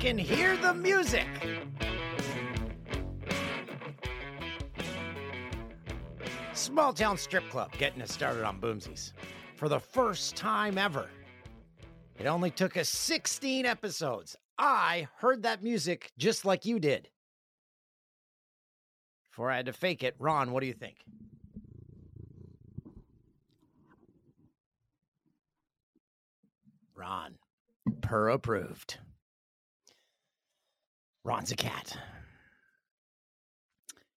Can hear the music. Small Town Strip Club getting us started on Boomsies for the first time ever. It only took us 16 episodes. I heard that music just like you did. Before I had to fake it, Ron, what do you think? Ron, purr approved. Ron's a cat.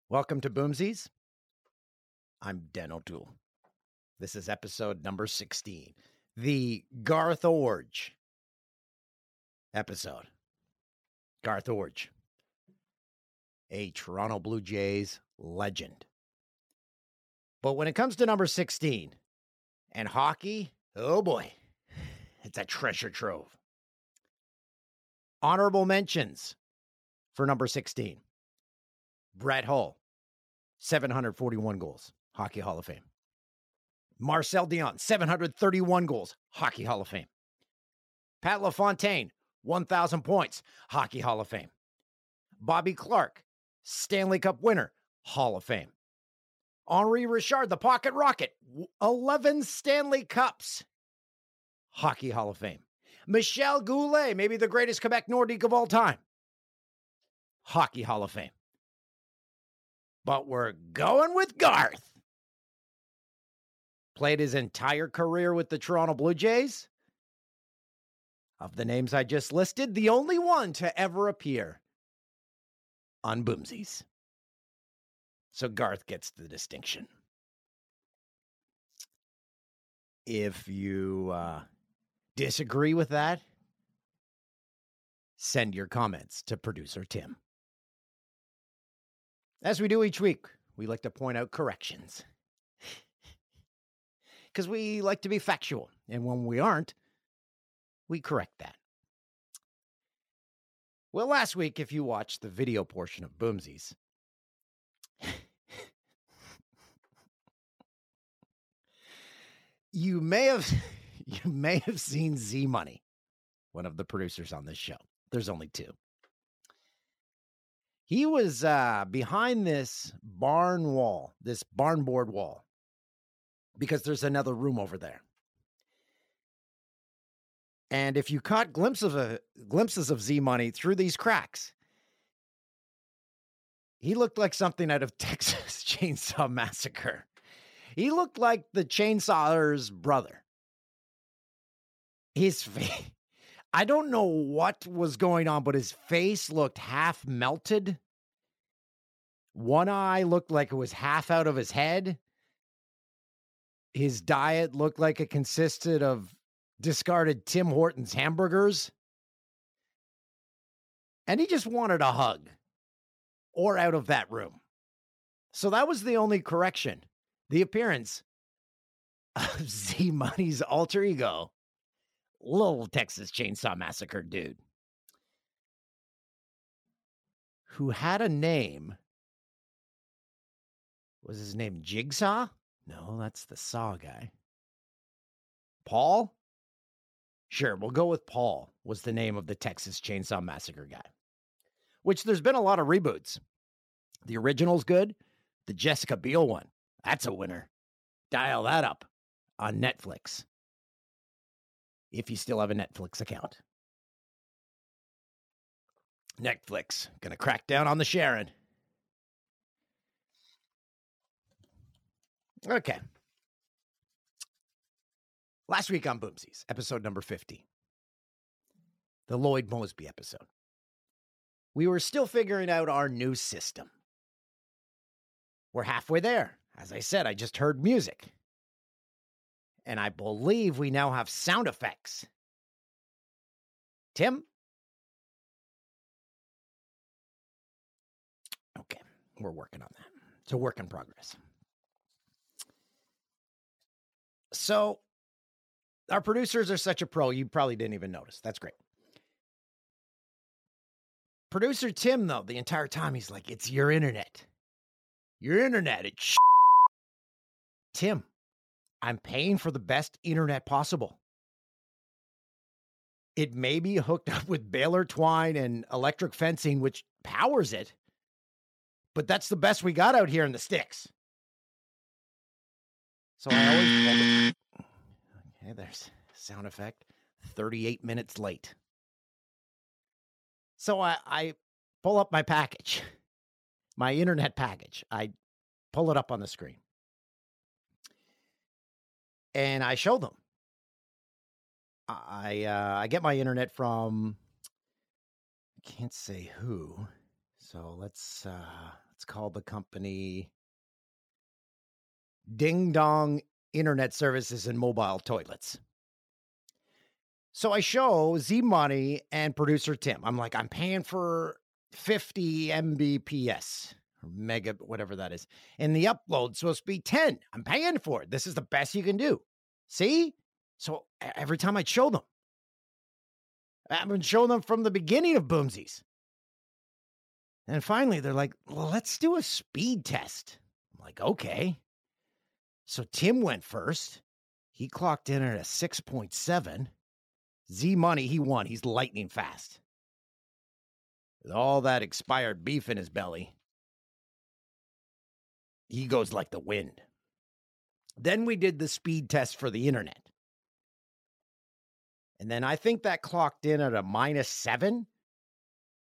Welcome to Boomsies. I'm Dan O'Toole. This is episode number 16, the Garth Iorg episode. Garth Iorg, a Toronto Blue Jays legend. But when it comes to number 16 and hockey, oh boy, it's a treasure trove. Honorable mentions for number 16. Brett Hull, 741 goals, Hockey Hall of Fame. Marcel Dionne, 731 goals, Hockey Hall of Fame. Pat LaFontaine, 1,000 points, Hockey Hall of Fame. Bobby Clarke, Stanley Cup winner, Hall of Fame. Henri Richard, the Pocket Rocket, 11 Stanley Cups, Hockey Hall of Fame. Michel Goulet, maybe the greatest Quebec Nordique of all time, Hockey Hall of Fame. But we're going with Garth. Played his entire career with the Toronto Blue Jays. Of the names I just listed, the only one to ever appear on Boomsies. So Garth gets the distinction. If you uh, disagree with that, send your comments to producer Tim. As we do each week, we like to point out corrections. Because we like to be factual. And when we aren't, we correct that. Well, last week, if you watched the video portion of Boomsies, you may have you may have seen Z Money, one of the producers on this show. There's only two. He was uh, behind this barn wall, this barn board wall, because there's another room over there. And if you caught glimpses of a, glimpses of Z Money through these cracks, he looked like something out of Texas Chainsaw Massacre. He looked like the chainsaw's brother. His face, I don't know what was going on, but his face looked half melted. One eye looked like it was half out of his head. His diet looked like it consisted of discarded Tim Hortons hamburgers. And he just wanted a hug or out of that room. So that was the only correction the appearance of Z Money's alter ego, little Texas Chainsaw Massacre dude, who had a name. Was his name Jigsaw? No, that's the Saw guy. Paul? Sure, we'll go with Paul, was the name of the Texas Chainsaw Massacre guy. Which there's been a lot of reboots. The original's good. The Jessica Biel one. That's a winner. Dial that up on Netflix. If you still have a Netflix account. Netflix going to crack down on the Sharon. Okay. Last week on Boomsies, episode number 50, the Lloyd Moseby episode. We were still figuring out our new system. We're halfway there. As I said, I just heard music. And I believe we now have sound effects. Tim? Okay, we're working on that. It's a work in progress. So, our producers are such a pro, you probably didn't even notice. That's great. Producer Tim, though, the entire time, he's like, It's your internet. Your internet. It's Tim, I'm paying for the best internet possible. It may be hooked up with baler twine and electric fencing, which powers it, but that's the best we got out here in the sticks. So I always. Okay, there's sound effect. 38 minutes late. So I, I pull up my package, my internet package. I pull it up on the screen. And I show them. I uh, I get my internet from I can't say who. So let's uh let's call the company Ding Dong Internet Services and Mobile Toilets. So I show Z Money and producer Tim. I'm like, I'm paying for 50 Mbps or mega, whatever that is. And the upload's supposed to be 10. I'm paying for it. This is the best you can do. See? So every time I show them, I've been showing them from the beginning of Boomsies. And finally, they're like, well, let's do a speed test. I'm like, okay. So Tim went first. He clocked in at a 6.7. Z Money, he won. He's lightning fast. With all that expired beef in his belly, he goes like the wind. Then we did the speed test for the internet. And then I think that clocked in at a minus seven.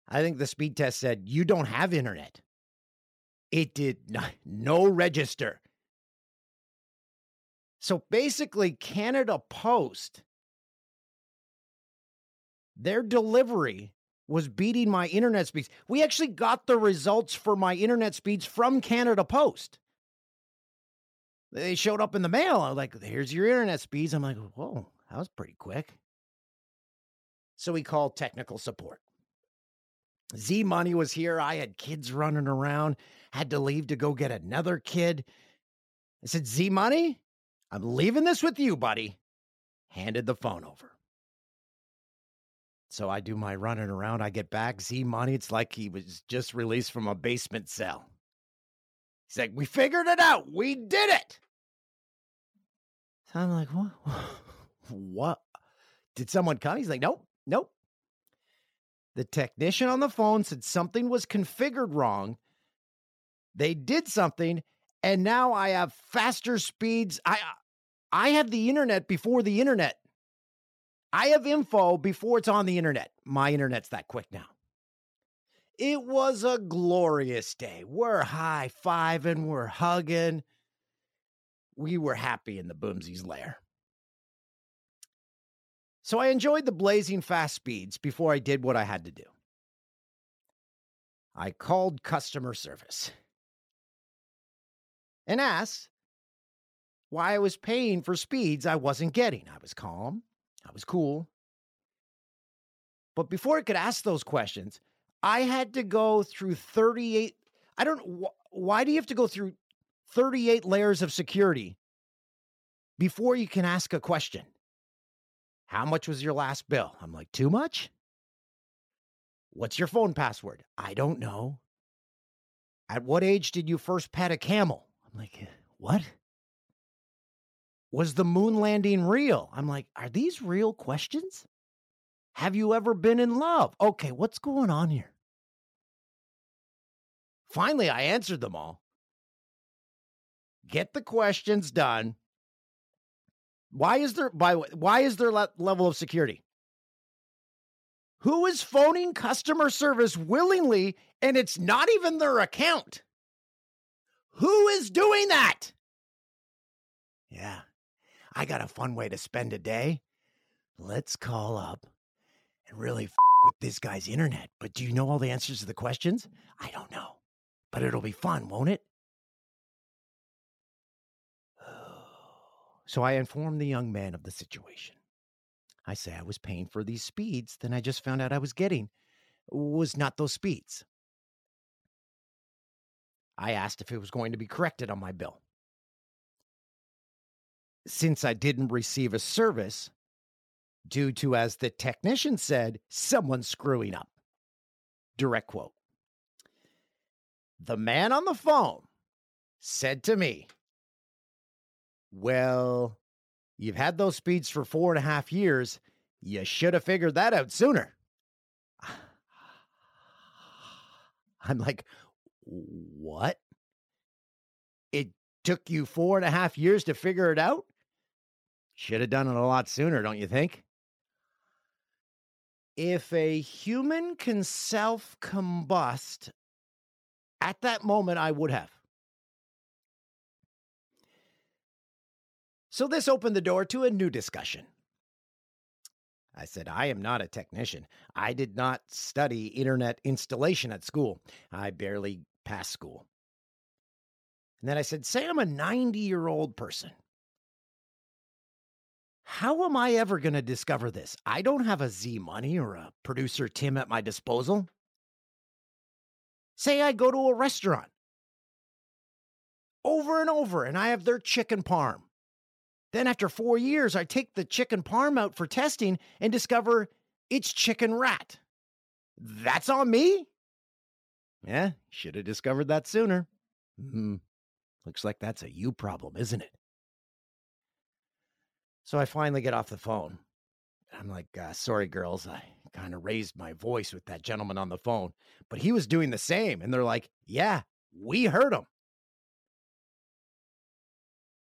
I think the speed test said, you don't have internet. It did not, no register. So basically, Canada Post, their delivery was beating my internet speeds. We actually got the results for my internet speeds from Canada Post. They showed up in the mail. I'm like, here's your internet speeds. I'm like, whoa, that was pretty quick. So we called technical support. Z Money was here. I had kids running around, had to leave to go get another kid. I said, Z Money, I'm leaving this with you, buddy. Handed the phone over. So I do my running around. I get back. Z Money, it's like he was just released from a basement cell. He's like, We figured it out. We did it. So I'm like, What? What? Did someone come? He's like, Nope, nope. The technician on the phone said something was configured wrong. They did something, and now I have faster speeds. I I have the internet before the internet. I have info before it's on the internet. My internet's that quick now. It was a glorious day. We're high fiving, we're hugging. We were happy in the Boomsies lair. So I enjoyed the blazing fast speeds before I did what I had to do. I called customer service and asked why I was paying for speeds I wasn't getting. I was calm, I was cool. But before I could ask those questions, I had to go through 38. I don't wh- why do you have to go through 38 layers of security before you can ask a question? How much was your last bill? I'm like, too much? What's your phone password? I don't know. At what age did you first pet a camel? I'm like, eh, what? Was the moon landing real? I'm like, are these real questions? Have you ever been in love? Okay, what's going on here? Finally, I answered them all. get the questions done. Why is there by why is there le- level of security? Who is phoning customer service willingly and it's not even their account? Who is doing that? Yeah, I got a fun way to spend a day. Let's call up and really f- with this guy's internet. But do you know all the answers to the questions? I don't know, but it'll be fun, won't it? So I informed the young man of the situation. I say I was paying for these speeds, then I just found out I was getting was not those speeds. I asked if it was going to be corrected on my bill. Since I didn't receive a service due to, as the technician said, someone screwing up. Direct quote. The man on the phone said to me, Well, You've had those speeds for four and a half years. You should have figured that out sooner. I'm like, what? It took you four and a half years to figure it out? Should have done it a lot sooner, don't you think? If a human can self combust, at that moment, I would have. So this opened the door to a new discussion. I said, I am not a technician. I did not study internet installation at school. I barely passed school. And then I said, Say I'm a 90 year old person. How am I ever going to discover this? I don't have a Z Money or a producer Tim at my disposal. Say I go to a restaurant over and over and I have their chicken parm. Then, after four years, I take the chicken parm out for testing and discover it's chicken rat. That's on me? Yeah, should have discovered that sooner. Hmm. Looks like that's a you problem, isn't it? So I finally get off the phone. I'm like, uh, sorry, girls. I kind of raised my voice with that gentleman on the phone, but he was doing the same. And they're like, yeah, we heard him.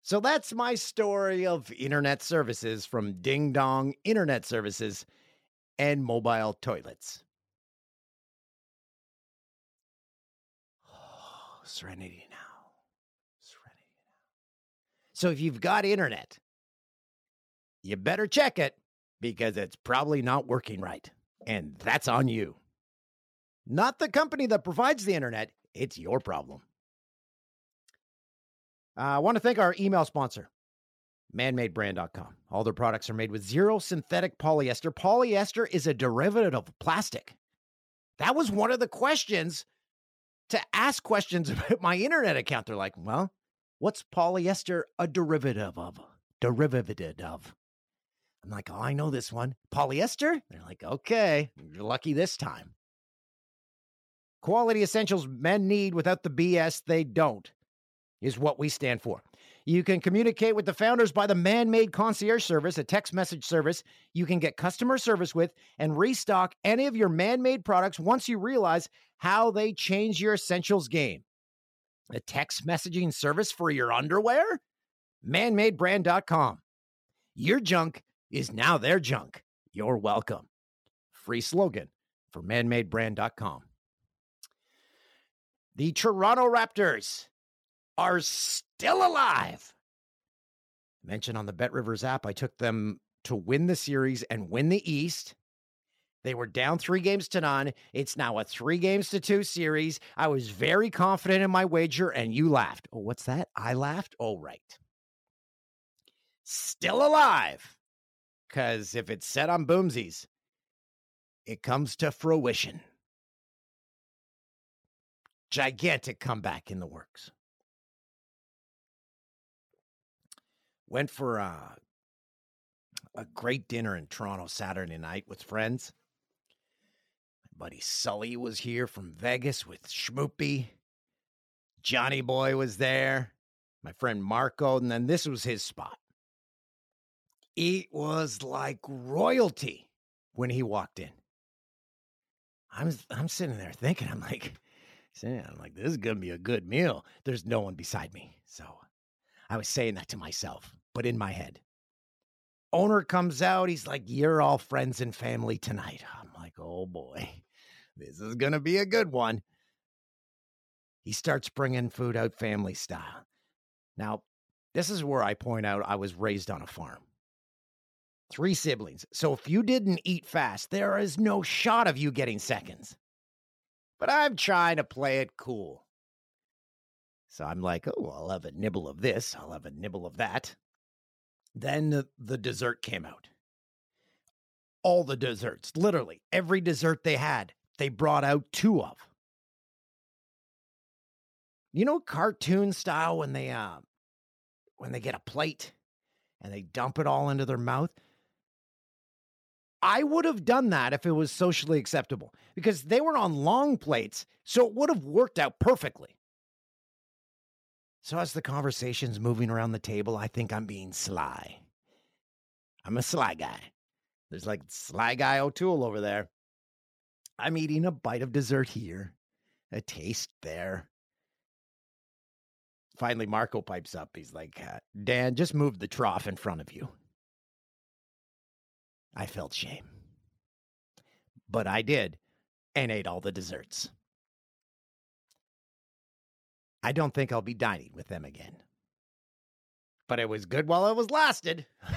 So that's my story of internet services from Ding Dong Internet Services and mobile toilets. Oh, serenity now. Serenity now. So if you've got internet, you better check it because it's probably not working right. And that's on you. Not the company that provides the internet, it's your problem. Uh, I want to thank our email sponsor, manmadebrand.com. All their products are made with zero synthetic polyester. Polyester is a derivative of plastic. That was one of the questions to ask questions about my internet account. They're like, well, what's polyester a derivative of? Derivative of. I'm like, oh, I know this one. Polyester? They're like, okay, you're lucky this time. Quality essentials men need without the BS they don't is what we stand for. You can communicate with the founders by the Man Made Concierge Service, a text message service you can get customer service with and restock any of your man made products once you realize how they change your essentials game. A text messaging service for your underwear? manmadebrand.com. Your junk is now their junk. You're welcome. Free slogan for manmadebrand.com. The Toronto Raptors are still alive. Mentioned on the Bet Rivers app, I took them to win the series and win the East. They were down three games to none. It's now a three games to two series. I was very confident in my wager, and you laughed. Oh, what's that? I laughed? Oh, right. Still alive. Because if it's set on boomsies, it comes to fruition. Gigantic comeback in the works. Went for a, a great dinner in Toronto Saturday night with friends. My buddy Sully was here from Vegas with Schmoopy. Johnny Boy was there. My friend Marco, and then this was his spot. It was like royalty when he walked in. I'm I'm sitting there thinking, I'm like, I'm like, this is gonna be a good meal. There's no one beside me, so I was saying that to myself, but in my head. Owner comes out. He's like, You're all friends and family tonight. I'm like, Oh boy, this is to be a good one. He starts bringing food out family style. Now, this is where I point out I was raised on a farm. Three siblings. So if you didn't eat fast, there is no shot of you getting seconds. But I'm trying to play it cool. So I'm like, oh, I'll have a nibble of this. I'll have a nibble of that. Then the, dessert came out. All the desserts, literally every dessert they had, they brought out two of. You know, cartoon style when they uh, when they get a plate and they dump it all into their mouth. I would have done that if it was socially acceptable because they were on long plates, so it would have worked out perfectly. So, as the conversation's moving around the table, I think I'm being sly. I'm a sly guy. There's like sly guy O'Toole over there. I'm eating a bite of dessert here, a taste there. Finally, Marco pipes up. He's like, uh, Dan, just move the trough in front of you. I felt shame. But I did and ate all the desserts. I don't think I'll be dining with them again. But it was good while it was lasted.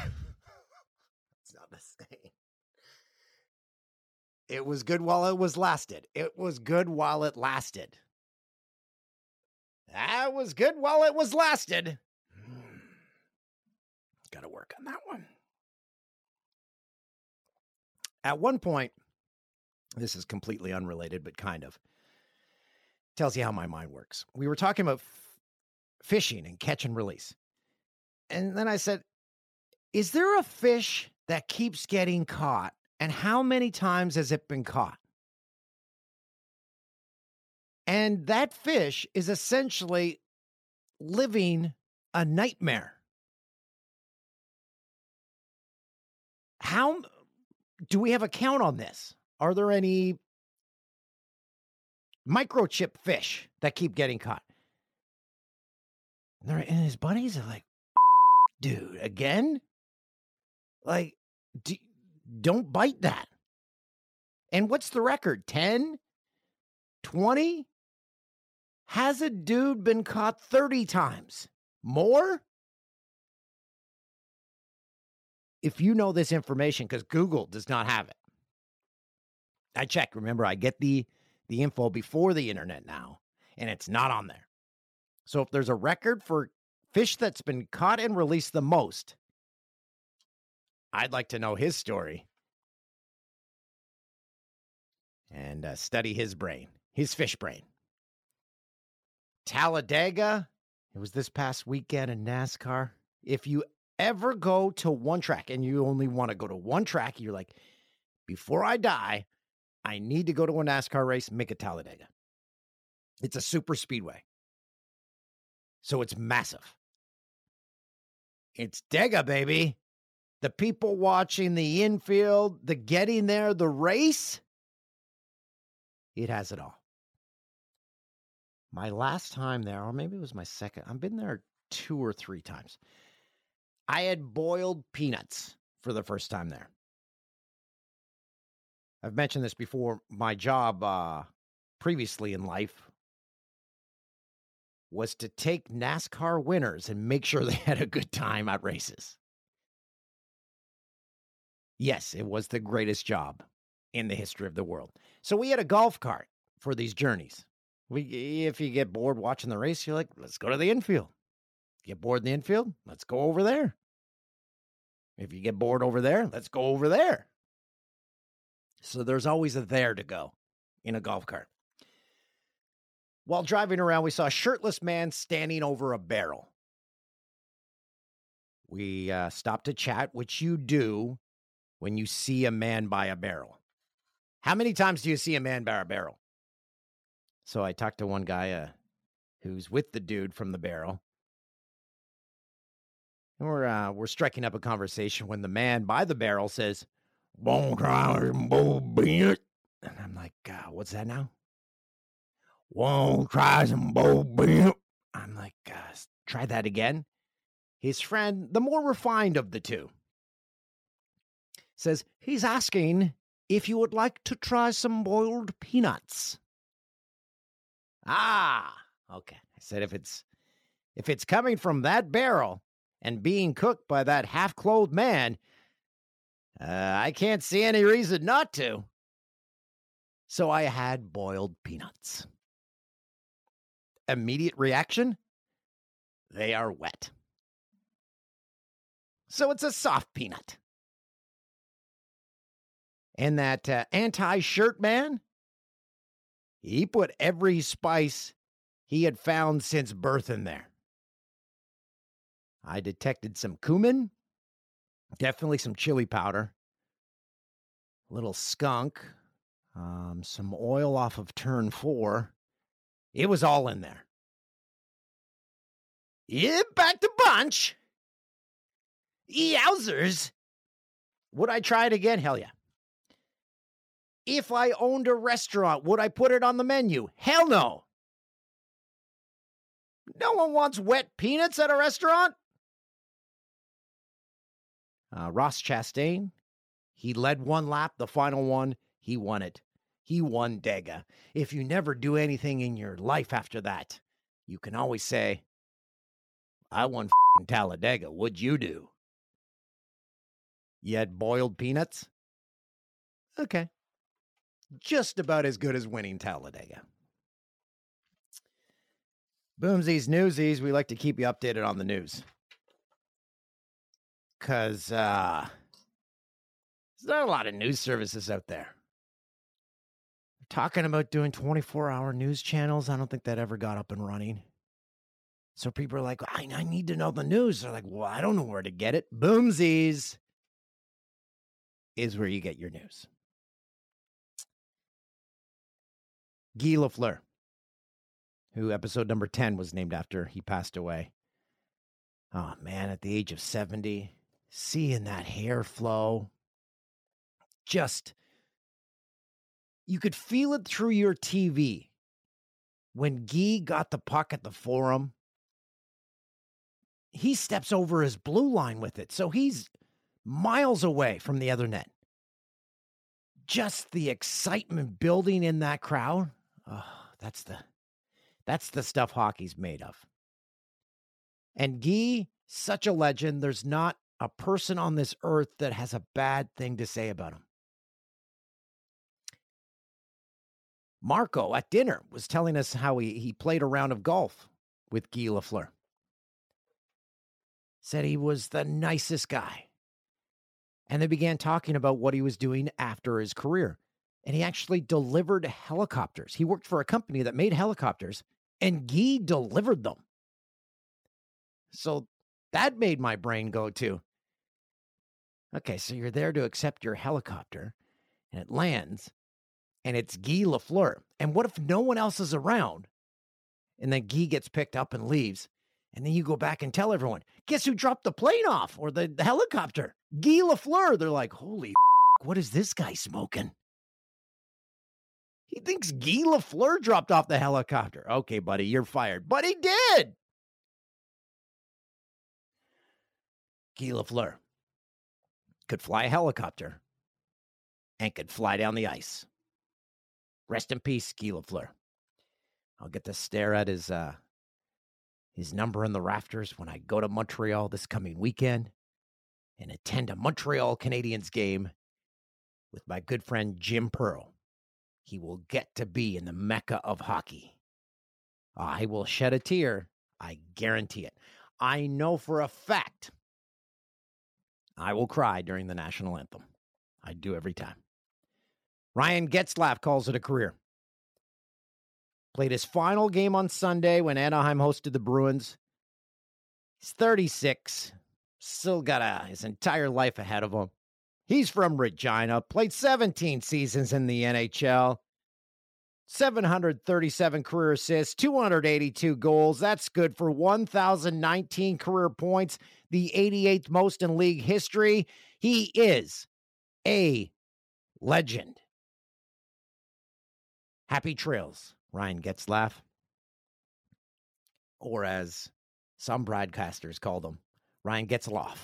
it's not the same. It was good while it was lasted. It was good while it lasted. That was good while it was lasted. Hmm. Got to work on that one. At one point, this is completely unrelated, but kind of tells you how my mind works. We were talking about f- fishing and catch and release. And then I said, Is there a fish that keeps getting caught? And how many times has it been caught? And that fish is essentially living a nightmare. How do we have a count on this? Are there any microchip fish that keep getting caught? And his buddies are like, dude, again? Like, do, don't bite that. And what's the record? 10? 20? Has a dude been caught 30 times? More? If you know this information, because Google does not have it. I check. Remember, I get the the info before the internet now, and it's not on there. So if there's a record for fish that's been caught and released the most, I'd like to know his story and uh, study his brain, his fish brain. Talladega. It was this past weekend in NASCAR. If you ever go to one track and you only want to go to one track, you're like, before I die, I need to go to a NASCAR race, make a Talladega. It's a super speedway. So it's massive. It's Dega, baby. The people watching the infield, the getting there, the race, it has it all. My last time there, or maybe it was my second, I've been there two or three times. I had boiled peanuts for the first time there. I've mentioned this before. My job uh, previously in life was to take NASCAR winners and make sure they had a good time at races. Yes, it was the greatest job in the history of the world. So we had a golf cart for these journeys. We, if you get bored watching the race, you're like, let's go to the infield. Get bored in the infield? Let's go over there. If you get bored over there, let's go over there. So there's always a there to go in a golf cart. While driving around, we saw a shirtless man standing over a barrel. We uh, stopped to chat, which you do when you see a man by a barrel. How many times do you see a man by a barrel? So I talked to one guy uh, who's with the dude from the barrel. We're uh, we're striking up a conversation when the man by the barrel says, "Won't try some And I'm like, uh, "What's that now?" Won't try some I'm like, "Try that again." his friend, the more refined of the two, says he's asking if you would like to try some boiled peanuts. Ah, okay. I said if it's if it's coming from that barrel and being cooked by that half-clothed man, uh, I can't see any reason not to. So I had boiled peanuts. Immediate reaction? They are wet. So it's a soft peanut. And that uh, anti shirt man, he put every spice he had found since birth in there. I detected some cumin, definitely some chili powder, a little skunk, um, some oil off of turn four. It was all in there. Yeah, back to bunch. Yowzers. Would I try it again? Hell yeah. If I owned a restaurant, would I put it on the menu? Hell no. No one wants wet peanuts at a restaurant. Uh, Ross Chastain, he led one lap, the final one, he won it. He won Dega. If you never do anything in your life after that, you can always say, I won Talladega. What'd you do? You had boiled peanuts? Okay. Just about as good as winning Talladega. Boomsies, newsies, we like to keep you updated on the news. Because uh, there's not a lot of news services out there. talking about doing 24 hour news channels. I don't think that ever got up and running. So people are like, I, I need to know the news. They're like, well, I don't know where to get it. Boomsies is where you get your news. Guy Lafleur, who episode number 10 was named after, he passed away. Oh man, at the age of 70, seeing that hair flow, just, you could feel it through your TV. When Gee got the puck at the forum, he steps over his blue line with it. So he's miles away from the other net. Just the excitement building in that crowd. Oh, that's the that's the stuff hockey's made of. And Gee, such a legend. There's not a person on this earth that has a bad thing to say about him. Marco at dinner was telling us how he, he played a round of golf with Guy Lafleur. Said he was the nicest guy. And they began talking about what he was doing after his career. And he actually delivered helicopters. He worked for a company that made helicopters, and Guy delivered them. So that made my brain go to okay, so you're there to accept your helicopter, and it lands, and it's Guy Lafleur. And what if no one else is around? And then Guy gets picked up and leaves. And then you go back and tell everyone, guess who dropped the plane off or the, the helicopter? Guy Lafleur. They're like, holy, f- what is this guy smoking? He thinks Guy Lafleur dropped off the helicopter. Okay, buddy, you're fired. But he did. Guy Lafleur could fly a helicopter and could fly down the ice. Rest in peace, Guy Lafleur. I'll get to stare at his uh, his number in the rafters when I go to Montreal this coming weekend and attend a Montreal Canadiens game with my good friend Jim Pearl. He will get to be in the mecca of hockey. I will shed a tear. I guarantee it. I know for a fact I will cry during the national anthem. I do every time. Ryan Getzlaf calls it a career. Played his final game on Sunday when Anaheim hosted the Bruins. He's 36, still got a, his entire life ahead of him. He's from Regina, played 17 seasons in the NHL, 737 career assists, 282 goals. That's good for 1,019 career points, the 88th most in league history. He is a legend. Happy trails. Ryan Getzlaf, or as some broadcasters call him, Ryan Getzlaf.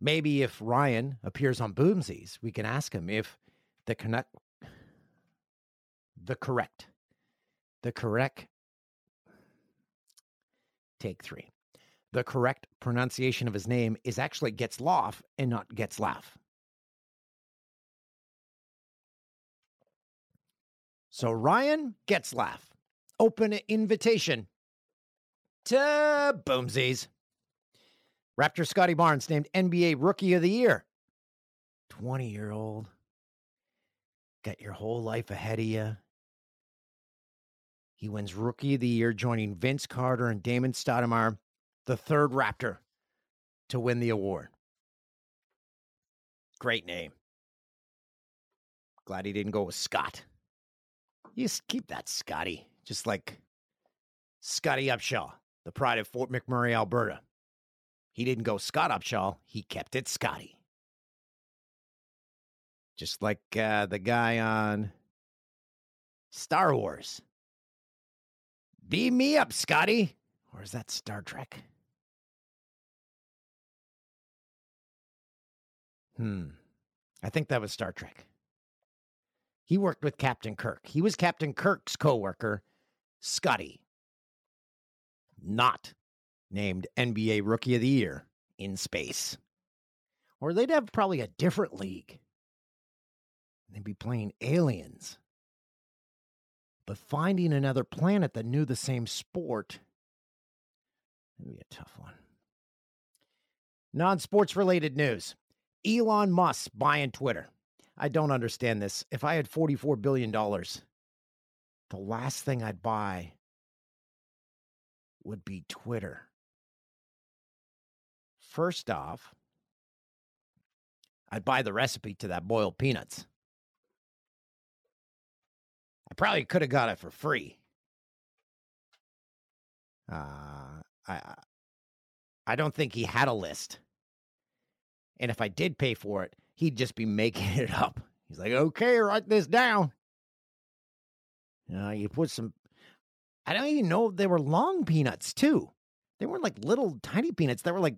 Maybe if Ryan appears on Boomsies, we can ask him if the connect the correct the correct take three. The correct pronunciation of his name is actually gets Getzloff and not Getzlaff. So Ryan Getzlaff, open invitation to Boomsies. Raptor Scottie Barnes named NBA Rookie of the Year. 20 year old. Got your whole life ahead of you. He wins Rookie of the Year, joining Vince Carter and Damon Stoudamire, the third Raptor to win the award. Great name. Glad he didn't go with Scott. You just keep that Scotty, just like Scottie Upshall, the pride of Fort McMurray, Alberta. He didn't go Scott Upshall, he kept it Scotty. Just like uh, the guy on Star Wars. Beam me up, Scotty. Or is that Star Trek? Hmm. I think that was Star Trek. He worked with Captain Kirk. He was Captain Kirk's coworker, Scotty. Not named NBA Rookie of the Year in space. Or they'd have probably a different league. They'd be playing aliens. But finding another planet that knew the same sport would be a tough one. Non sports related news Elon Musk buying Twitter. I don't understand this. If I had $44 billion, the last thing I'd buy would be Twitter. First off, I'd buy the recipe to that boiled peanuts. I probably could have got it for free. Uh, I I don't think he had a list. And if I did pay for it, he'd just be making it up. He's like, okay, write this down. Uh, you put some, I don't even know if they were long peanuts too. They weren't like little tiny peanuts. They were like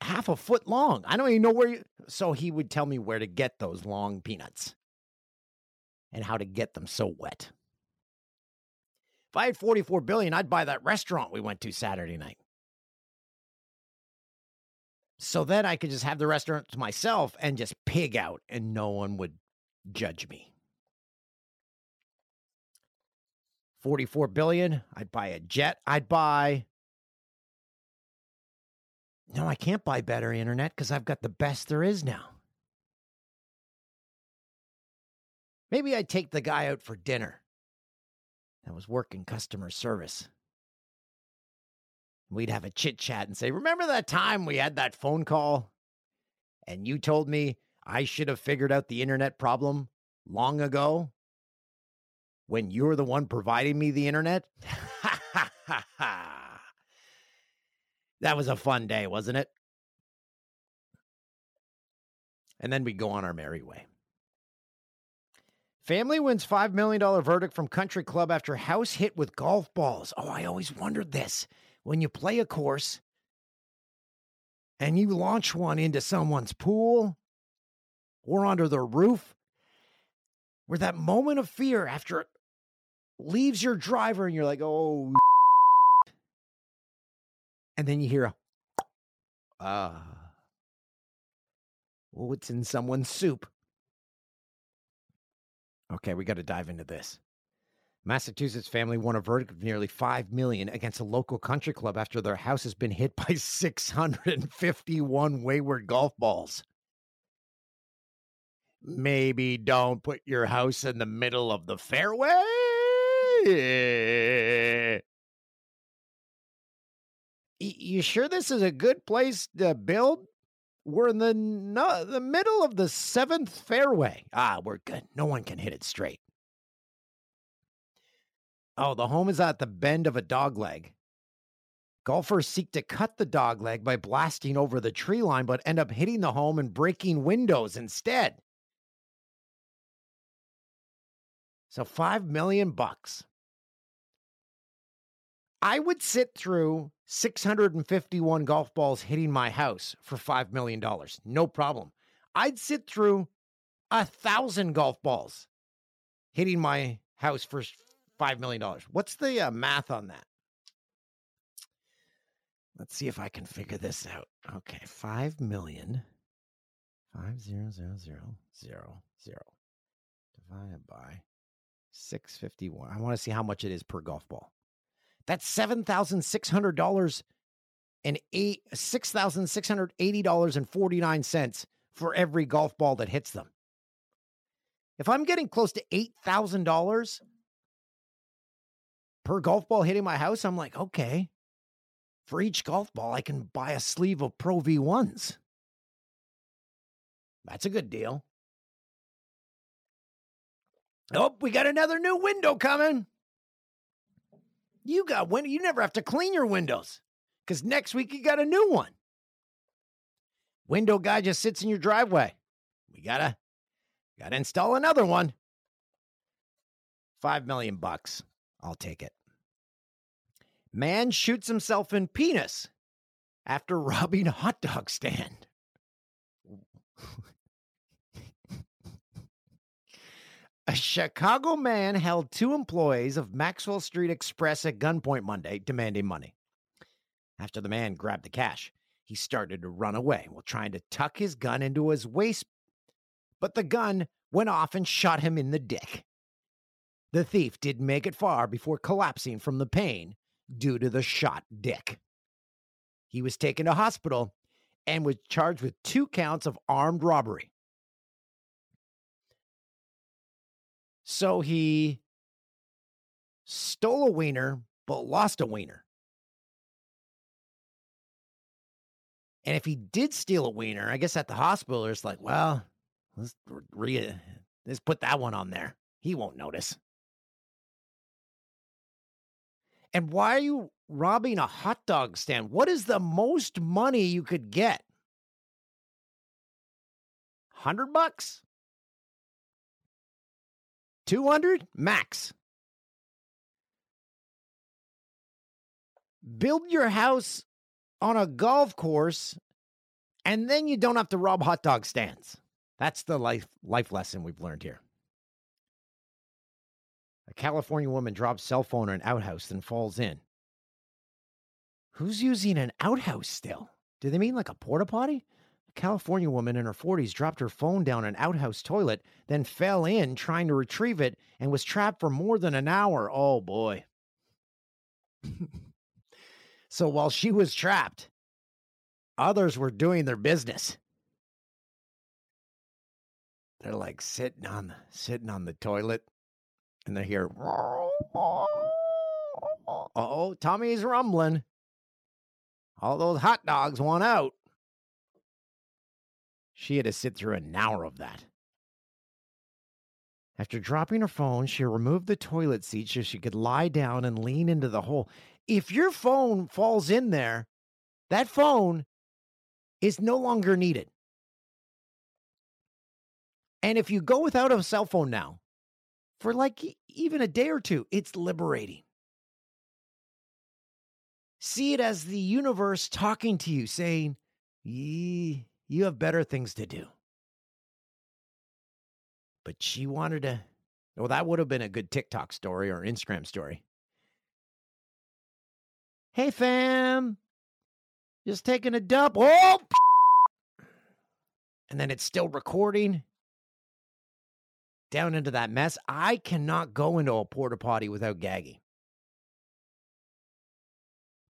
half a foot long. I don't even know where you, so he would tell me where to get those long peanuts and how to get them so wet. If I had 44 billion, I'd buy that restaurant we went to Saturday night. So then I could just have the restaurant to myself and just pig out and no one would judge me. 44 billion, I'd buy a jet. I'd buy No, I can't buy better internet cuz I've got the best there is now. Maybe I'd take the guy out for dinner that was working customer service. We'd have a chit chat and say, Remember that time we had that phone call and you told me I should have figured out the internet problem long ago when you were the one providing me the internet? that was a fun day, wasn't it? And then we'd go on our merry way. Family wins $5 million verdict from country club after house hit with golf balls. Oh, I always wondered this. When you play a course and you launch one into someone's pool or under their roof, where that moment of fear after it leaves your driver and you're like, oh, and then you hear a, ah, oh, it's in someone's soup. Okay, we got to dive into this. Massachusetts family won a verdict of nearly 5 million against a local country club after their house has been hit by 651 wayward golf balls. Maybe don't put your house in the middle of the fairway. You sure this is a good place to build? We're in the no, the middle of the seventh fairway. Ah, we're good. No one can hit it straight. Oh, the home is at the bend of a dogleg. Golfers seek to cut the dogleg by blasting over the tree line, but end up hitting the home and breaking windows instead. So five million bucks. I would sit through 651 golf balls hitting my house for $5 million. No problem. I'd sit through a thousand golf balls hitting my house for $5 million. What's the uh, math on that? Let's see if I can figure this out. Okay, 5 million. 5 zero zero zero zero zero divided by 651. I want to see how much it is per golf ball. That's $7,600 and eight $6,680.49 for every golf ball that hits them. If I'm getting close to $8,000 per golf ball hitting my house, I'm like, okay, for each golf ball, I can buy a sleeve of Pro V1s. That's a good deal. Oh, we got another new window coming. You got window. You never have to clean your windows because next week you got a new one. Window guy just sits in your driveway. We gotta gotta install another one. Five million bucks. I'll take it. Man shoots himself in penis after robbing a hot dog stand. A Chicago man held two employees of Maxwell Street Express at gunpoint Monday, demanding money. After the man grabbed the cash, he started to run away while trying to tuck his gun into his waist, but the gun went off and shot him in the dick. The thief didn't make it far before collapsing from the pain due to the shot dick. He was taken to hospital and was charged with two counts of armed robbery. So he stole a wiener, but lost a wiener. And if he did steal a wiener, I guess at the hospital, it's like, well, let's re- let's put that one on there. He won't notice. And why are you robbing a hot dog stand? What is the most money you could get? 100 bucks? 200 max. Build your house on a golf course and then you don't have to rob hot dog stands. That's the life life lesson we've learned here. A California woman drops cell phone in an outhouse and falls in. Who's using an outhouse still? Do they mean like a porta potty? California woman in her 40s dropped her phone down an outhouse toilet, then fell in trying to retrieve it and was trapped for more than an hour. Oh boy. so while she was trapped, others were doing their business. They're like sitting on the sitting on the toilet and they hear Oh, Tommy's rumbling. All those hot dogs want out. She had to sit through an hour of that. After dropping her phone, she removed the toilet seat so she could lie down and lean into the hole. If your phone falls in there, that phone is no longer needed. And if you go without a cell phone now, for like even a day or two, it's liberating. See it as the universe talking to you, saying, you have better things to do. But she wanted to, well, that would have been a good TikTok story or Instagram story. Hey, fam, just taking a dump. Oh, and then it's still recording down into that mess. I cannot go into a porta potty without gagging.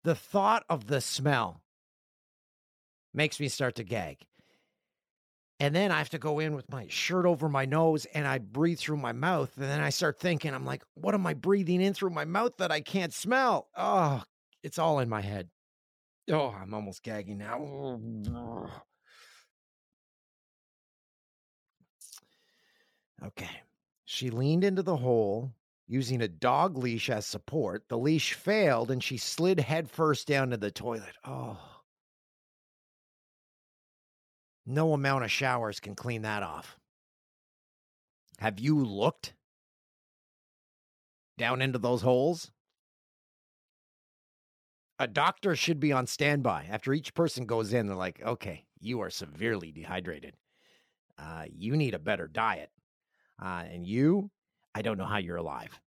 The thought of the smell makes me start to gag. And then I have to go in with my shirt over my nose and I breathe through my mouth. And then I start thinking, I'm like, what am I breathing in through my mouth that I can't smell? Oh, it's all in my head. Oh, I'm almost gagging now. Okay. She leaned into the hole using a dog leash as support. The leash failed and she slid headfirst down to the toilet. Oh. No amount of showers can clean that off. Have you looked down into those holes? a doctor should be on standby. After each person goes in, they're like, okay, you are severely dehydrated. Uh, you need a better diet. Uh, and you, I don't know how you're alive.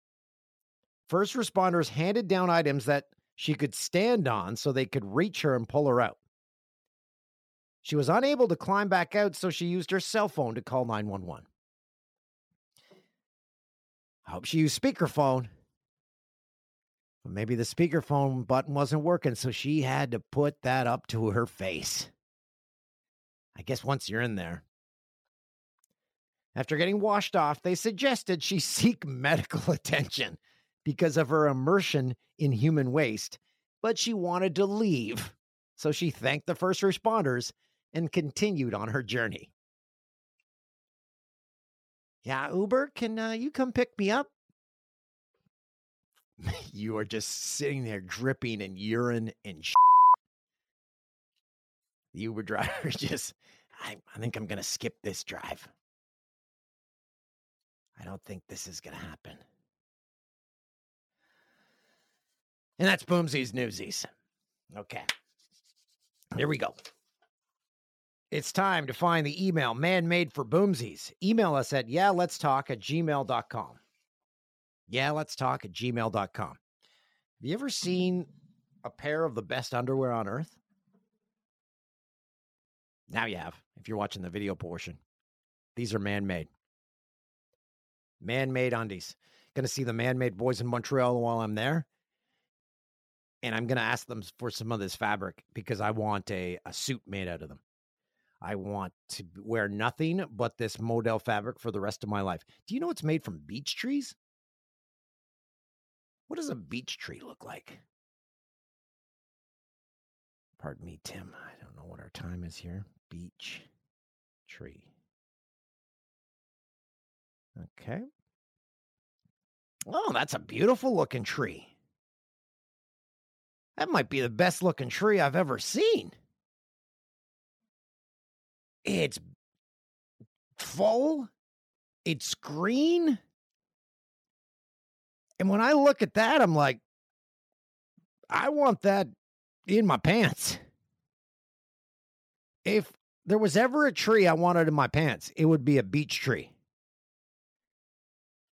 First responders handed down items that she could stand on so they could reach her and pull her out. She was unable to climb back out, so she used her cell phone to call 911. I hope she used speakerphone. But maybe the speakerphone button wasn't working, so she had to put that up to her face. I guess once you're in there. After getting washed off, they suggested she seek medical attention because of her immersion in human waste, but she wanted to leave. So she thanked the first responders and continued on her journey. Yeah, Uber, can uh, you come pick me up? you are just sitting there dripping in urine and shit. The Uber driver just, I, I think I'm going to skip this drive. I don't think this is going to happen. And that's Boomsies Newsies. Okay. Here we go. It's time to find the email man made for Boomsies. Email us at yeah, let's talk at gmail.com. Yeah, let's talk at gmail.com. Have you ever seen a pair of the best underwear on earth? Now you have, if you're watching the video portion. These are man made. Man made undies. Going to see the man made boys in Montreal while I'm there and I'm going to ask them for some of this fabric because I want a, a suit made out of them. I want to wear nothing but this modal fabric for the rest of my life. Do you know it's made from beech trees? What does a beech tree look like? Pardon me, Tim. I don't know what our time is here. Beech tree. Okay. Oh, that's a beautiful looking tree. That might be the best looking tree I've ever seen. It's full, it's green. And when I look at that, I'm like, I want that in my pants. If there was ever a tree I wanted in my pants, it would be a beech tree.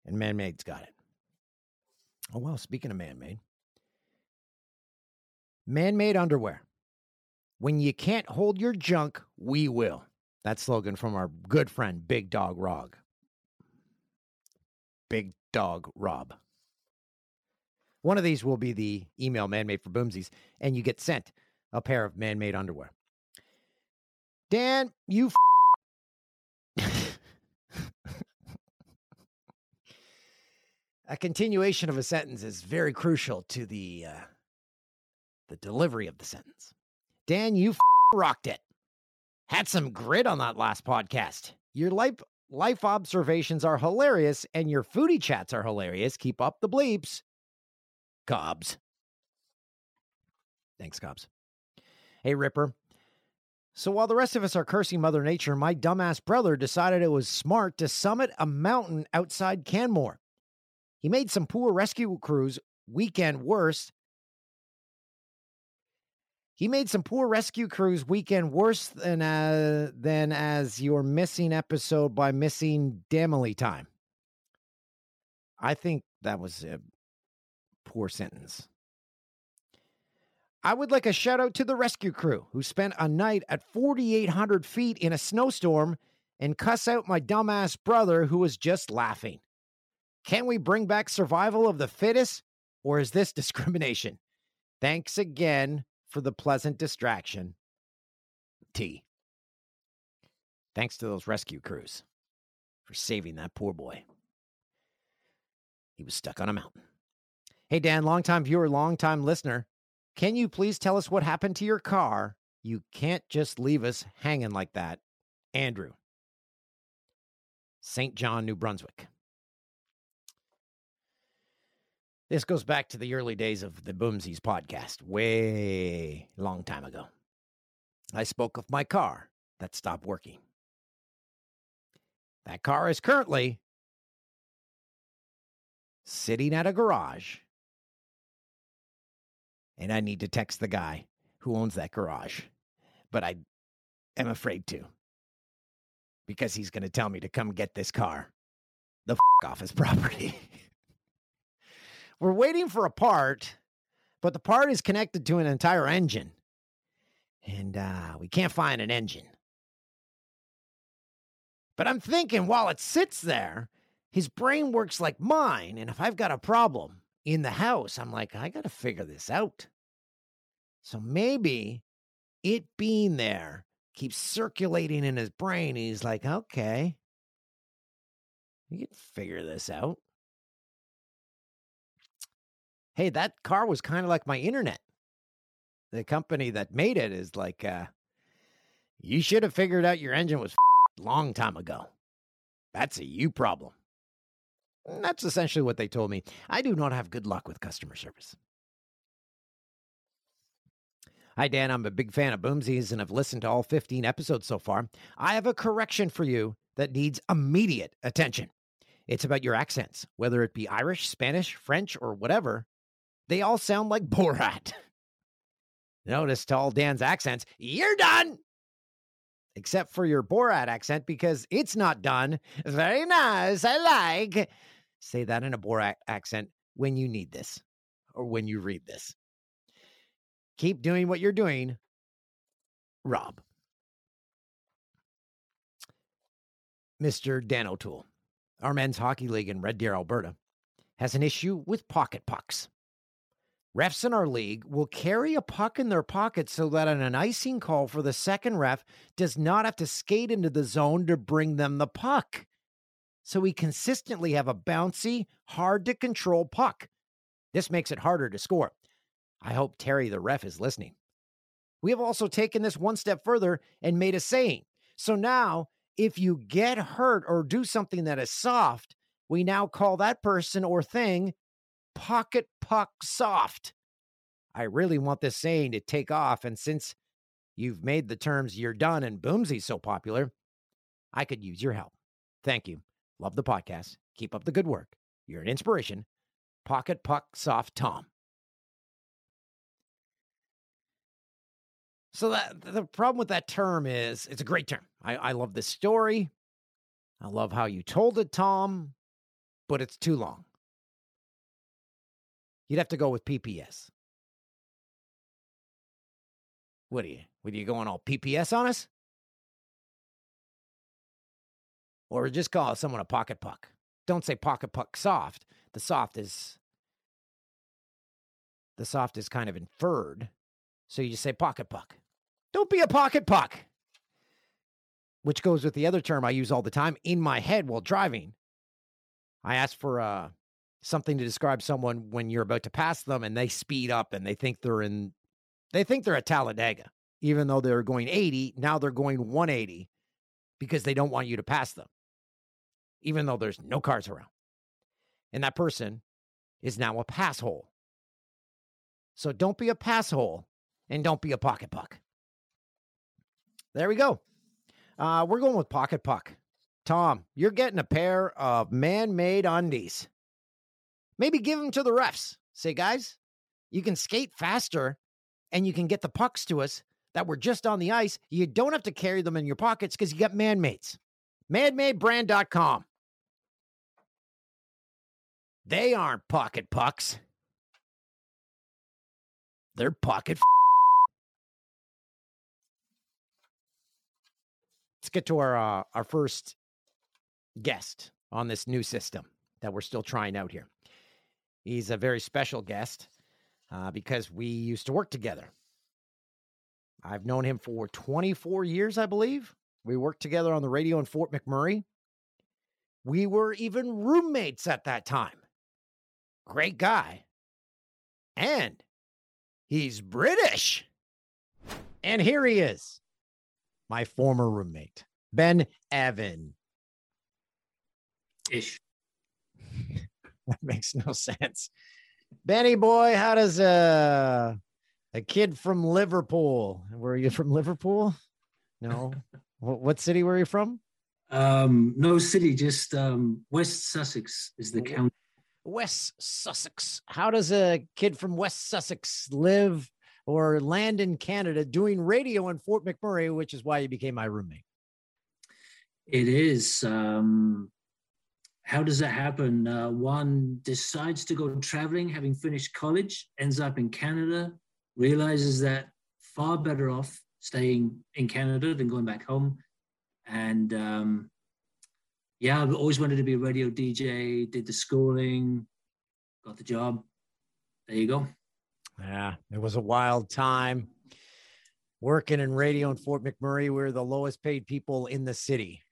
And man made's got it. Oh, well, speaking of man made, Man made underwear. When you can't hold your junk, we will. That slogan from our good friend, Big Dog Rog. Big Dog Rob. One of these will be the email man made for boomsies, and you get sent a pair of man made underwear. Dan, you. F- a continuation of a sentence is very crucial to the uh, the delivery of the sentence. Dan, you f- rocked it. Had some grit on that last podcast. Your life life observations are hilarious and your foodie chats are hilarious. Keep up the bleeps. Cobbs. Thanks, Cobbs. Hey, Ripper. So while the rest of us are cursing Mother Nature, my dumbass brother decided it was smart to summit a mountain outside Canmore. He made some poor rescue crews weekend worse he made some poor rescue crews weekend worse than uh, than as your missing episode by missing Damley time. I think that was a poor sentence. I would like a shout out to the rescue crew who spent a night at 4,800 feet in a snowstorm and cuss out my dumbass brother who was just laughing. Can we bring back survival of the fittest or is this discrimination? Thanks again for the pleasant distraction. T. Thanks to those rescue crews for saving that poor boy. He was stuck on a mountain. Hey, Dan, longtime viewer, longtime listener. Can you please tell us what happened to your car? You can't just leave us hanging like that. Andrew, St. John, New Brunswick. This goes back to the early days of the Boomsies podcast, way long time ago. I spoke of my car that stopped working. That car is currently sitting at a garage and I need to text the guy who owns that garage, but I am afraid to because he's going to tell me to come get this car the f- off his property. We're waiting for a part, but the part is connected to an entire engine, and uh, we can't find an engine. But I'm thinking while it sits there, his brain works like mine. And if I've got a problem in the house, I'm like, I got to figure this out. So maybe it being there keeps circulating in his brain. he's like, okay, you can figure this out. Hey, that car was kind of like my internet. The company that made it is like, uh, you should have figured out your engine was long time ago. That's a you problem. And that's essentially what they told me. I do not have good luck with customer service. Hi, Dan. I'm a big fan of Boomsies and have listened to all 15 episodes so far. I have a correction for you that needs immediate attention. It's about your accents, whether it be Irish, Spanish, French, or whatever. They all sound like Borat. Notice to all Dan's accents, you're done except for your Borat accent because it's not done. Very nice. I like. Say that in a Borat accent when you need this or when you read this. Keep doing what you're doing, Rob. Mr. Dan O'Toole, our men's hockey league in Red Deer, Alberta, has an issue with pocket pucks. Refs in our league will carry a puck in their pocket so that on an icing call for the second ref does not have to skate into the zone to bring them the puck. So we consistently have a bouncy, hard to control puck. This makes it harder to score. I hope Terry the ref is listening. We have also taken this one step further and made a saying. So now, if you get hurt or do something that is soft, we now call that person or thing pocket puck soft. I really want this saying to take off. And since you've made the terms you're done and boomsy so popular, I could use your help. Thank you. Love the podcast. Keep up the good work. You're an inspiration. Pocket puck soft Tom. So that the problem with that term is it's a great term. I, I love this story. I love how you told it, Tom, but it's too long. You'd have to go with PPS. What are you? What are you going all PPS on us? Or just call someone a pocket puck. Don't say pocket puck soft. The soft is the soft is kind of inferred. So you just say pocket puck. Don't be a pocket puck. Which goes with the other term I use all the time in my head while driving. I ask for a something to describe someone when you're about to pass them and they speed up and they think they're in they think they're at Talladega. Even though they're going 80 now they're going 180 because they don't want you to pass them even though there's no cars around. And that person is now a pass hole so don't be a pass hole and don't be a pocket puck. There we go. Uh, we're going with pocket puck. Tom you're getting a pair of man-made undies Maybe give them to the refs. Say, guys, you can skate faster and you can get the pucks to us that were just on the ice. You don't have to carry them in your pockets because you got manmates. Manmadebrand.com. They aren't pocket pucks. They're pocket. F- Let's get to our uh, our first guest on this new system that we're still trying out here. He's a very special guest uh, because we used to work together. I've known him for 24 years, I believe. We worked together on the radio in Fort McMurray. We were even roommates at that time. Great guy. And he's British. And here he is, my former roommate, Ben Avern. Ish. That makes no sense. Benny boy, how does a a kid from Liverpool? Were you from Liverpool? No. what, what city were you from? Um, no city, just um, West Sussex is the county. West Sussex. How does a kid from West Sussex live or land in Canada doing radio in Fort McMurray, which is why you became my roommate? It is. Um, how does that happen? Uh, one decides to go traveling, having finished college, ends up in Canada, realizes that far better off staying in Canada than going back home. And um, yeah, I've always wanted to be a radio DJ, did the schooling, got the job. There you go. Yeah, it was a wild time. Working in radio in Fort McMurray, We're the lowest paid people in the city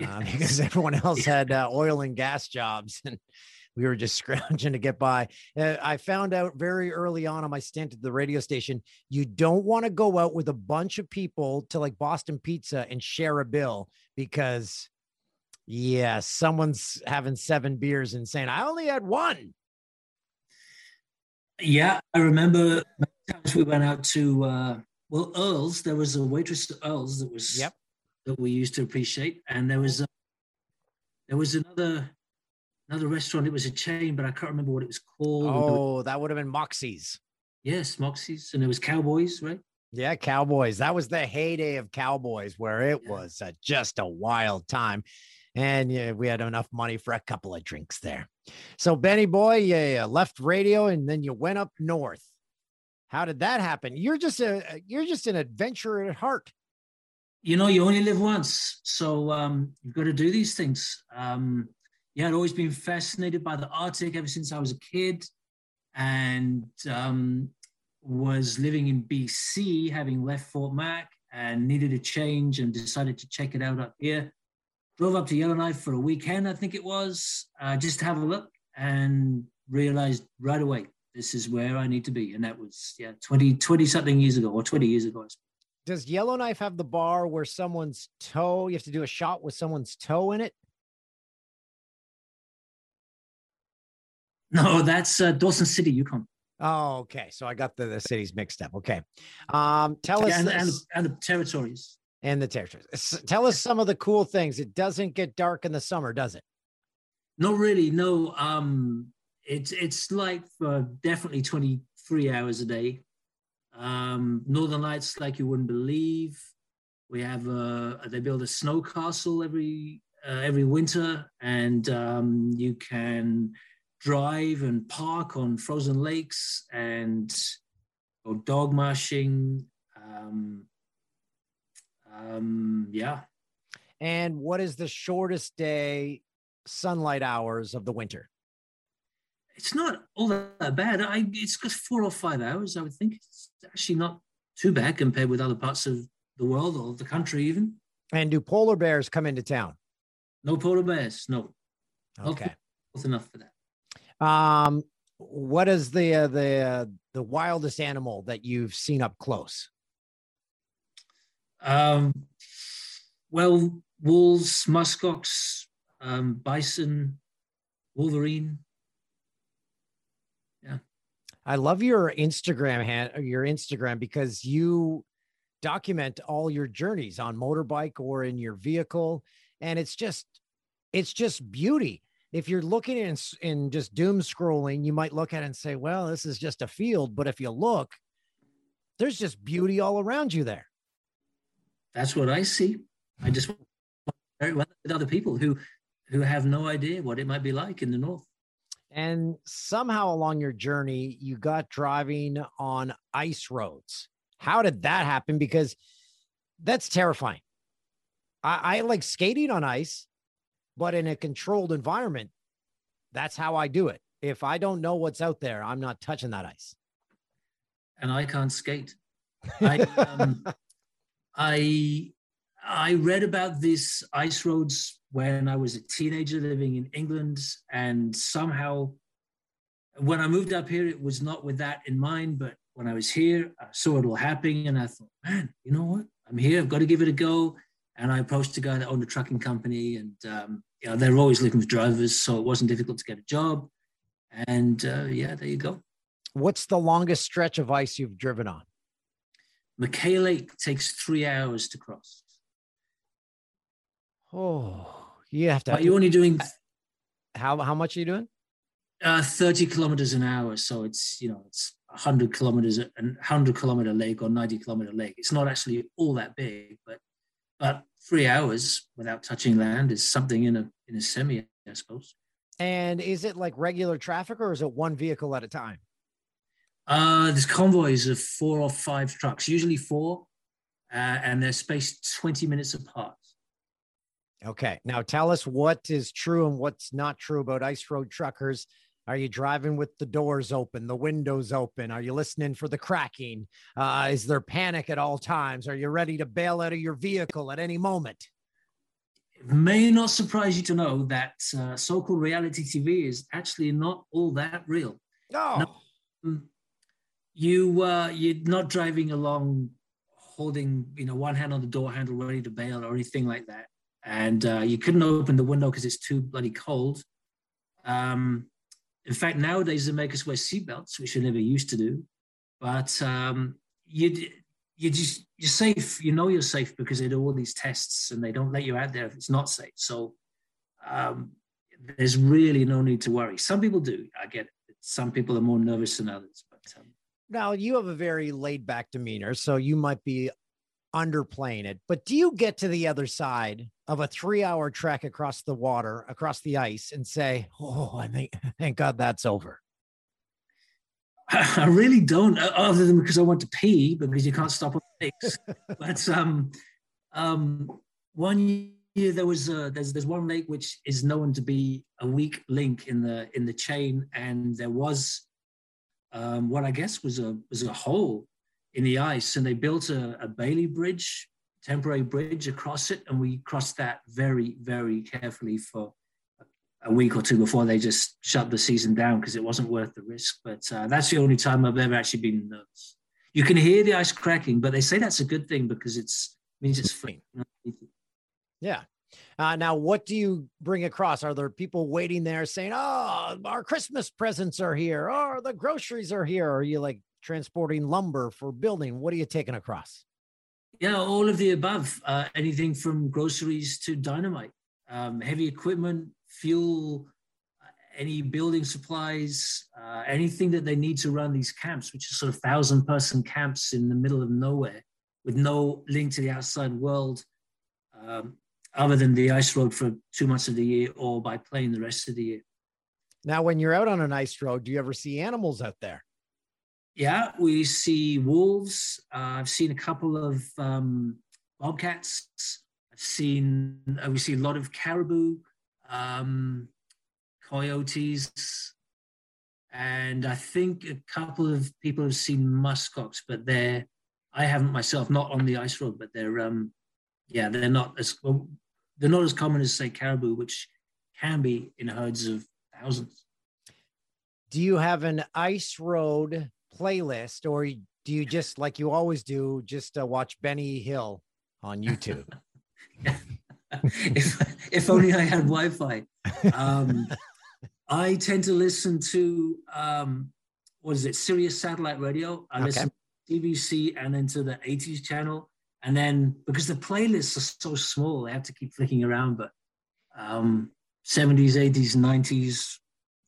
uh, because everyone else had uh, oil and gas jobs and we were just scrounging to get by. Uh, I found out very early on on my stint at the radio station, you don't want to go out with a bunch of people to like Boston Pizza and share a bill because yeah, someone's having seven beers and saying, I only had one. Yeah, I remember times we went out to uh well Earl's. There was a waitress at Earl's that was Yep. That we used to appreciate, and there was a, there was another another restaurant. It was a chain, but I can't remember what it was called. Oh, that would have been Moxie's. yes, Moxie's, and there was Cowboys, right? Yeah, Cowboys. That was the heyday of Cowboys where it Yeah. was uh, just a wild time. And yeah, we had enough money for a couple of drinks there. So, Benny boy, you uh, left radio and then you went up north. How did that happen? You're just a you're just an adventurer at heart. You know, you only live once, so um, you've got to do these things. Um, yeah, I'd always been fascinated by the Arctic ever since I was a kid, and um, was living in BC, having left Fort Mac, and needed a change, and decided to check it out up here. Drove up to Yellowknife for a weekend, I think it was, uh, just to have a look, and realized right away this is where I need to be, and that was yeah, 20, 20 something years ago, or twenty years ago. I suppose. Does Yellowknife have the bar where someone's toe, you have to do a shot with someone's toe in it? No, that's uh, Dawson City, Yukon. Oh, okay. So I got the, the cities mixed up. Okay. Um, tell us and, and, and the territories. and the territories. Tell us some of the cool things. It doesn't get dark in the summer, does it? Not really. No. Um, it's it's like uh, definitely twenty three hours a day. Um, Northern Lights, like you wouldn't believe. We have they build a snow castle every uh, every winter, and um, you can drive and park on frozen lakes and go dog mushing. Um, um, yeah, And what is the shortest day sunlight hours of the winter? It's not all that bad. I it's just four or five hours, I would think. It's actually not too bad compared with other parts of the world or the country, even. And do polar bears come into town? No polar bears, no, Okay. close enough for that. Um, what is the uh, the uh, the wildest animal that you've seen up close? Um, well, wolves, muskox, um, bison, wolverine. I love your Instagram hand, your Instagram because you document all your journeys on motorbike or in your vehicle, and it's just, it's just beauty. If you're looking in in just doom scrolling, you might look at it and say, "Well, this is just a field," but if you look, there's just beauty all around you there. That's what I see. I just share it with other people who who have no idea what it might be like in the north. And somehow along your journey, you got driving on ice roads. How did that happen? Because that's terrifying. I, I like skating on ice, but in a controlled environment. That's how I do it. If I don't know what's out there, I'm not touching that ice. and I can't skate. I, um, I I read about these ice roads when I was a teenager living in England, and somehow when I moved up here, it was not with that in mind. But when I was here, I saw it all happening, and I thought, man, you know what? I'm here. I've got to give it a go. And I approached a guy that owned a trucking company, and um, you know, they're always looking for drivers, so it wasn't difficult to get a job. And uh, yeah, there you go. What's the longest stretch of ice you've driven on? MacKay Lake takes three hours to cross. Oh, you have to. But you're only doing how how much are you doing? Uh, 30 kilometers an hour. So it's, you know, it's 100 kilometers, a 100 kilometer lake or 90 kilometer lake. It's not actually all that big, but but three hours without touching land is something in a in a semi, I suppose. And is it like regular traffic or is it one vehicle at a time? Uh, there's convoys of four or five trucks, usually four, uh, and they're spaced 20 minutes apart. Okay. Now tell us what is true and what's not true about ice road truckers. Are you driving with the doors open, the windows open? Are you listening for the cracking? Uh, is there panic at all times? Are you ready to bail out of your vehicle at any moment? It may not surprise you to know that uh, so-called reality TV is actually not all that real. No. Mm. You uh, you're not driving along holding you know one hand on the door handle ready to bail or anything like that, and uh, you couldn't open the window because it's too bloody cold. Um, in fact, nowadays they make us wear seatbelts, which we never used to do. But um, you you just you're safe. You know you're safe because they do all these tests and they don't let you out there if it's not safe. So um, there's really no need to worry. Some people do. I get it. Some people are more nervous than others. But um, now you have a very laid back demeanor, so you might be underplaying it. But do you get to the other side of a three hour trek across the water, across the ice, and say, Oh, I think, thank God that's over? I really don't, other than because I want to pee because you can't stop on the lakes. but um, um, one year there was a, there's there's one lake which is known to be a weak link in the in the chain, and there was um, what I guess was a was a hole in the ice, and they built a, a Bailey Bridge, temporary bridge across it, and we crossed that very very carefully for a week or two before they just shut the season down because it wasn't worth the risk. But uh, that's the only time I've ever actually been nervous. You can hear the ice cracking, but they say that's a good thing because it's means it's free. Yeah. Uh, now, what do you bring across? Are there people waiting there saying, "Oh, our Christmas presents are here," or the groceries are here? Or are you like transporting lumber for building? What are you taking across? Yeah, all of the above. Uh, anything from groceries to dynamite, um, heavy equipment, fuel, uh, any building supplies, uh, anything that they need to run these camps, which are sort of thousand person camps in the middle of nowhere with no link to the outside world, um, other than the ice road for two months of the year or by plane the rest of the year. Now, when you're out on an ice road, do you ever see animals out there? Yeah, we see wolves. Uh, I've seen a couple of um, bobcats. I've seen uh, we see a lot of caribou um, coyotes, and I think a couple of people have seen muskox, but they're I haven't myself, not on the ice road, but they're um, yeah, they're not as they're not as common as say caribou, which can be in herds of thousands. Do you have an ice road playlist, or do you just like you always do, just uh, watch Benny Hill on YouTube? if if only I had Wi-Fi. Um, I tend to listen to um, what is it, Sirius satellite radio. I okay. listen to CBC and then to the 80s channel, and then because the playlists are so small, I have to keep flicking around. But um, 70s, 80s, 90s,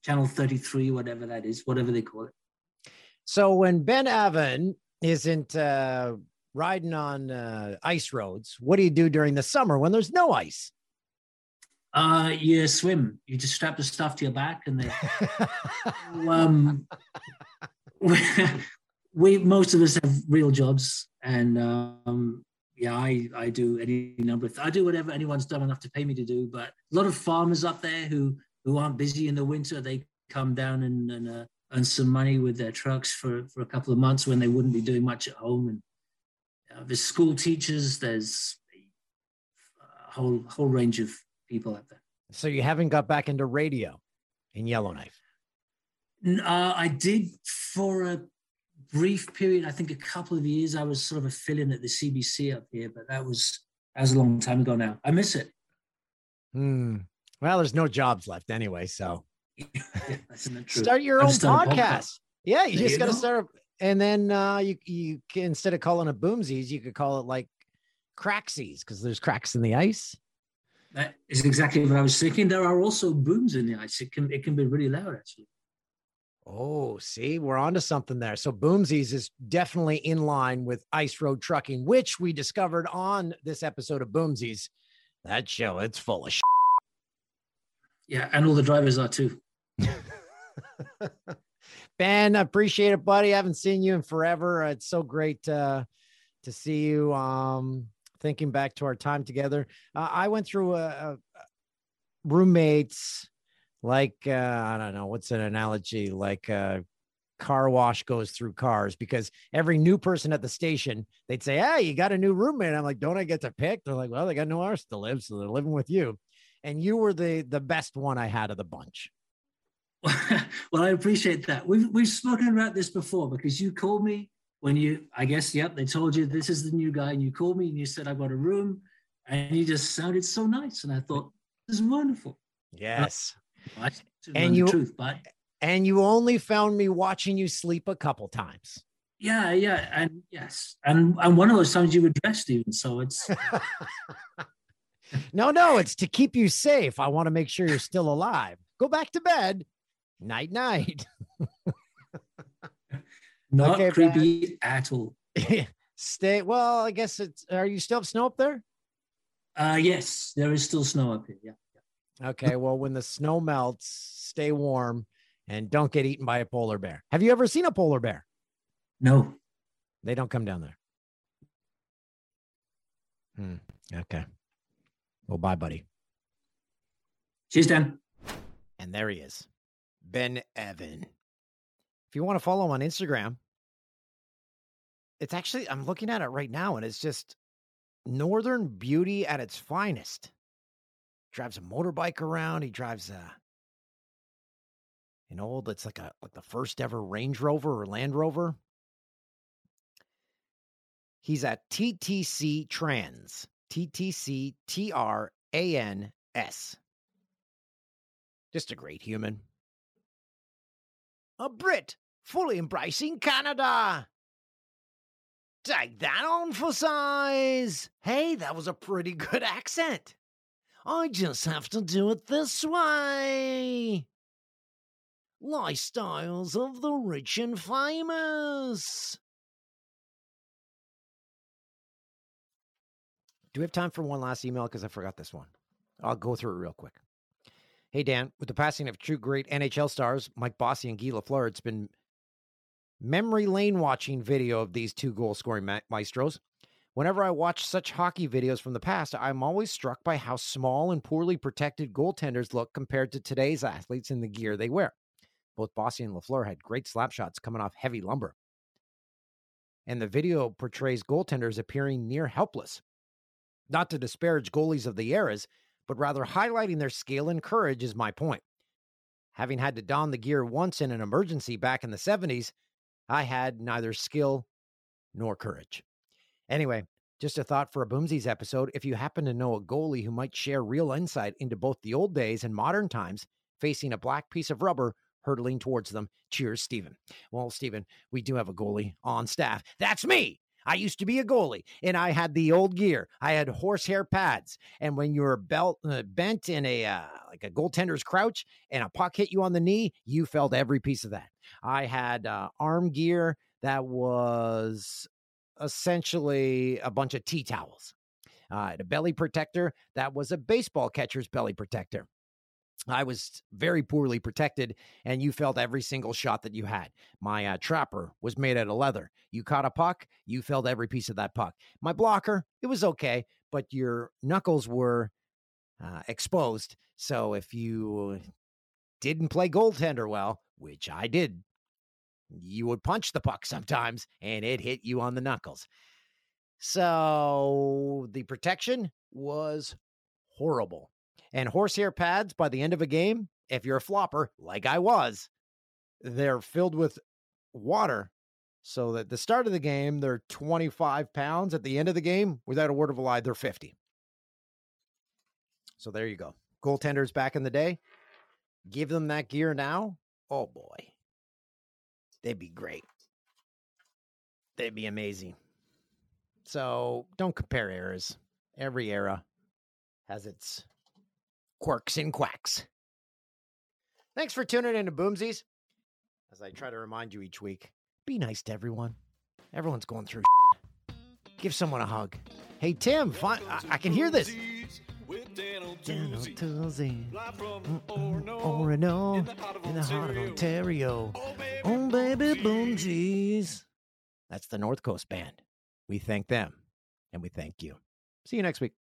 channel 33, whatever that is, whatever they call it. So when Ben Avern isn't uh, riding on uh, ice roads, what do you do during the summer when there's no ice? Uh, you swim. You just strap the stuff to your back, and then um, we, most of us have real jobs, and um, yeah, I I do any number of I do whatever anyone's done enough to pay me to do. But a lot of farmers up there who who aren't busy in the winter, they come down and, and uh, earn some money with their trucks for for a couple of months when they wouldn't be doing much at home and uh, there's school teachers, there's a whole whole range of people out there. So you haven't got back into radio in Yellowknife? Uh, I did for a brief period. I think a couple of years. I was sort of a fill-in at the CBC up here, but that was that was a long time ago now. I miss it. Hmm. Well, there's no jobs left anyway, so start your own podcast. podcast. Yeah, you there just got to start and then uh, you you can, instead of calling it boomsies, you could call it like cracksies because there's cracks in the ice. That is exactly what I was thinking. There are also booms in the ice. It can it can be really loud actually. Oh, see, we're onto something there. So Boomsies is definitely in line with Ice Road Trucking, which we discovered on this episode of Boomsies. That show, it's full of shit. Yeah, and all the drivers are too. ben, I appreciate it, buddy. I haven't seen you in forever. It's so great uh, to see you. Um, thinking back to our time together, uh, I went through a, a roommates like uh, I don't know what's an analogy like a car wash goes through cars because every new person at the station they'd say, "Hey, you got a new roommate." I'm like, "Don't I get to pick?" They're like, "Well, they got no ours to live, so they're living with you." And you were the the best one I had of the bunch. well, I appreciate that. We've we've spoken about this before because you called me when you, I guess, yep, they told you this is the new guy, and you called me and you said I've got a room, and you just sounded so nice, and I thought this is wonderful. Yes. Uh, I, and you truth, but and you only found me watching you sleep a couple times. Yeah, yeah, and yes, and and one of those times you were dressed even, so it's. no, no, it's to keep you safe. I want to make sure you're still alive. Go back to bed. Night, night. Not okay, creepy at all. Stay. Well, I guess it's. Are you still snow up there? Uh, yes, there is still snow up here. Yeah. Okay. Well, when the snow melts, stay warm and don't get eaten by a polar bear. Have you ever seen a polar bear? No. They don't come down there. Hmm. Okay. Well, bye, buddy. Cheers, Dan. And there he is, Ben Avern. If you want to follow him on Instagram, it's actually, I'm looking at it right now and it's just Northern beauty at its finest drives a motorbike around. He drives a an old, it's like a like the first ever Range Rover or Land Rover. He's at TTC Trans. TTC T R A N S. Just a great human. A Brit, fully embracing Canada. Take that on for size. Hey, that was a pretty good accent. I just have to do it this way. Lifestyles of the rich and famous. Do we have time for one last email? Because I forgot this one. I'll go through it real quick. Hey, Dan, with the passing of two great NHL stars, Mike Bossy and Guy Lafleur, it's been memory lane watching video of these two goal scoring ma- maestros. Whenever I watch such hockey videos from the past, I'm always struck by how small and poorly protected goaltenders look compared to today's athletes in the gear they wear. Both Bossy and Lafleur had great slap shots coming off heavy lumber. And the video portrays goaltenders appearing near helpless. Not to disparage goalies of the eras, but rather highlighting their skill and courage is my point. Having had to don the gear once in an emergency back in the 70s, I had neither skill nor courage. Anyway, just a thought for a Boomsies episode. If you happen to know a goalie who might share real insight into both the old days and modern times, facing a black piece of rubber hurtling towards them, cheers, Stephen. Well, Stephen, we do have a goalie on staff. That's me. I used to be a goalie and I had the old gear. I had horsehair pads. And when you were belt uh, bent in a uh, like a goaltender's crouch and a puck hit you on the knee, you felt every piece of that. I had uh, arm gear that was essentially a bunch of tea towels. Uh, a belly protector that was a baseball catcher's belly protector. I was very poorly protected, and you felt every single shot that you had. My uh, trapper was made out of leather. You caught a puck, you felt every piece of that puck. My blocker, it was okay, but your knuckles were uh, exposed. So if you didn't play goaltender well, which I did you would punch the puck sometimes and it hit you on the knuckles. So the protection was horrible. And horsehair pads by the end of a game, if you're a flopper, like I was, they're filled with water. So that at the start of the game, they're 25 pounds. At the end of the game, without a word of a lie, they're 50. So there you go. Goaltenders back in the day, give them that gear now. Oh boy they'd be great. They'd be amazing. So don't compare eras. Every era has its quirks and quacks. Thanks for tuning in to Boomsies. as I try to remind you each week, be nice to everyone. Everyone's going through. Give someone a hug. Hey Tim, fi- I, I can hear this. Daniel Toolsy, mm, mm, Orono, in the heart of Ontario. Oh baby, oh, boom, jeez. That's the North Coast Band. We thank them, and we thank you. See you next week.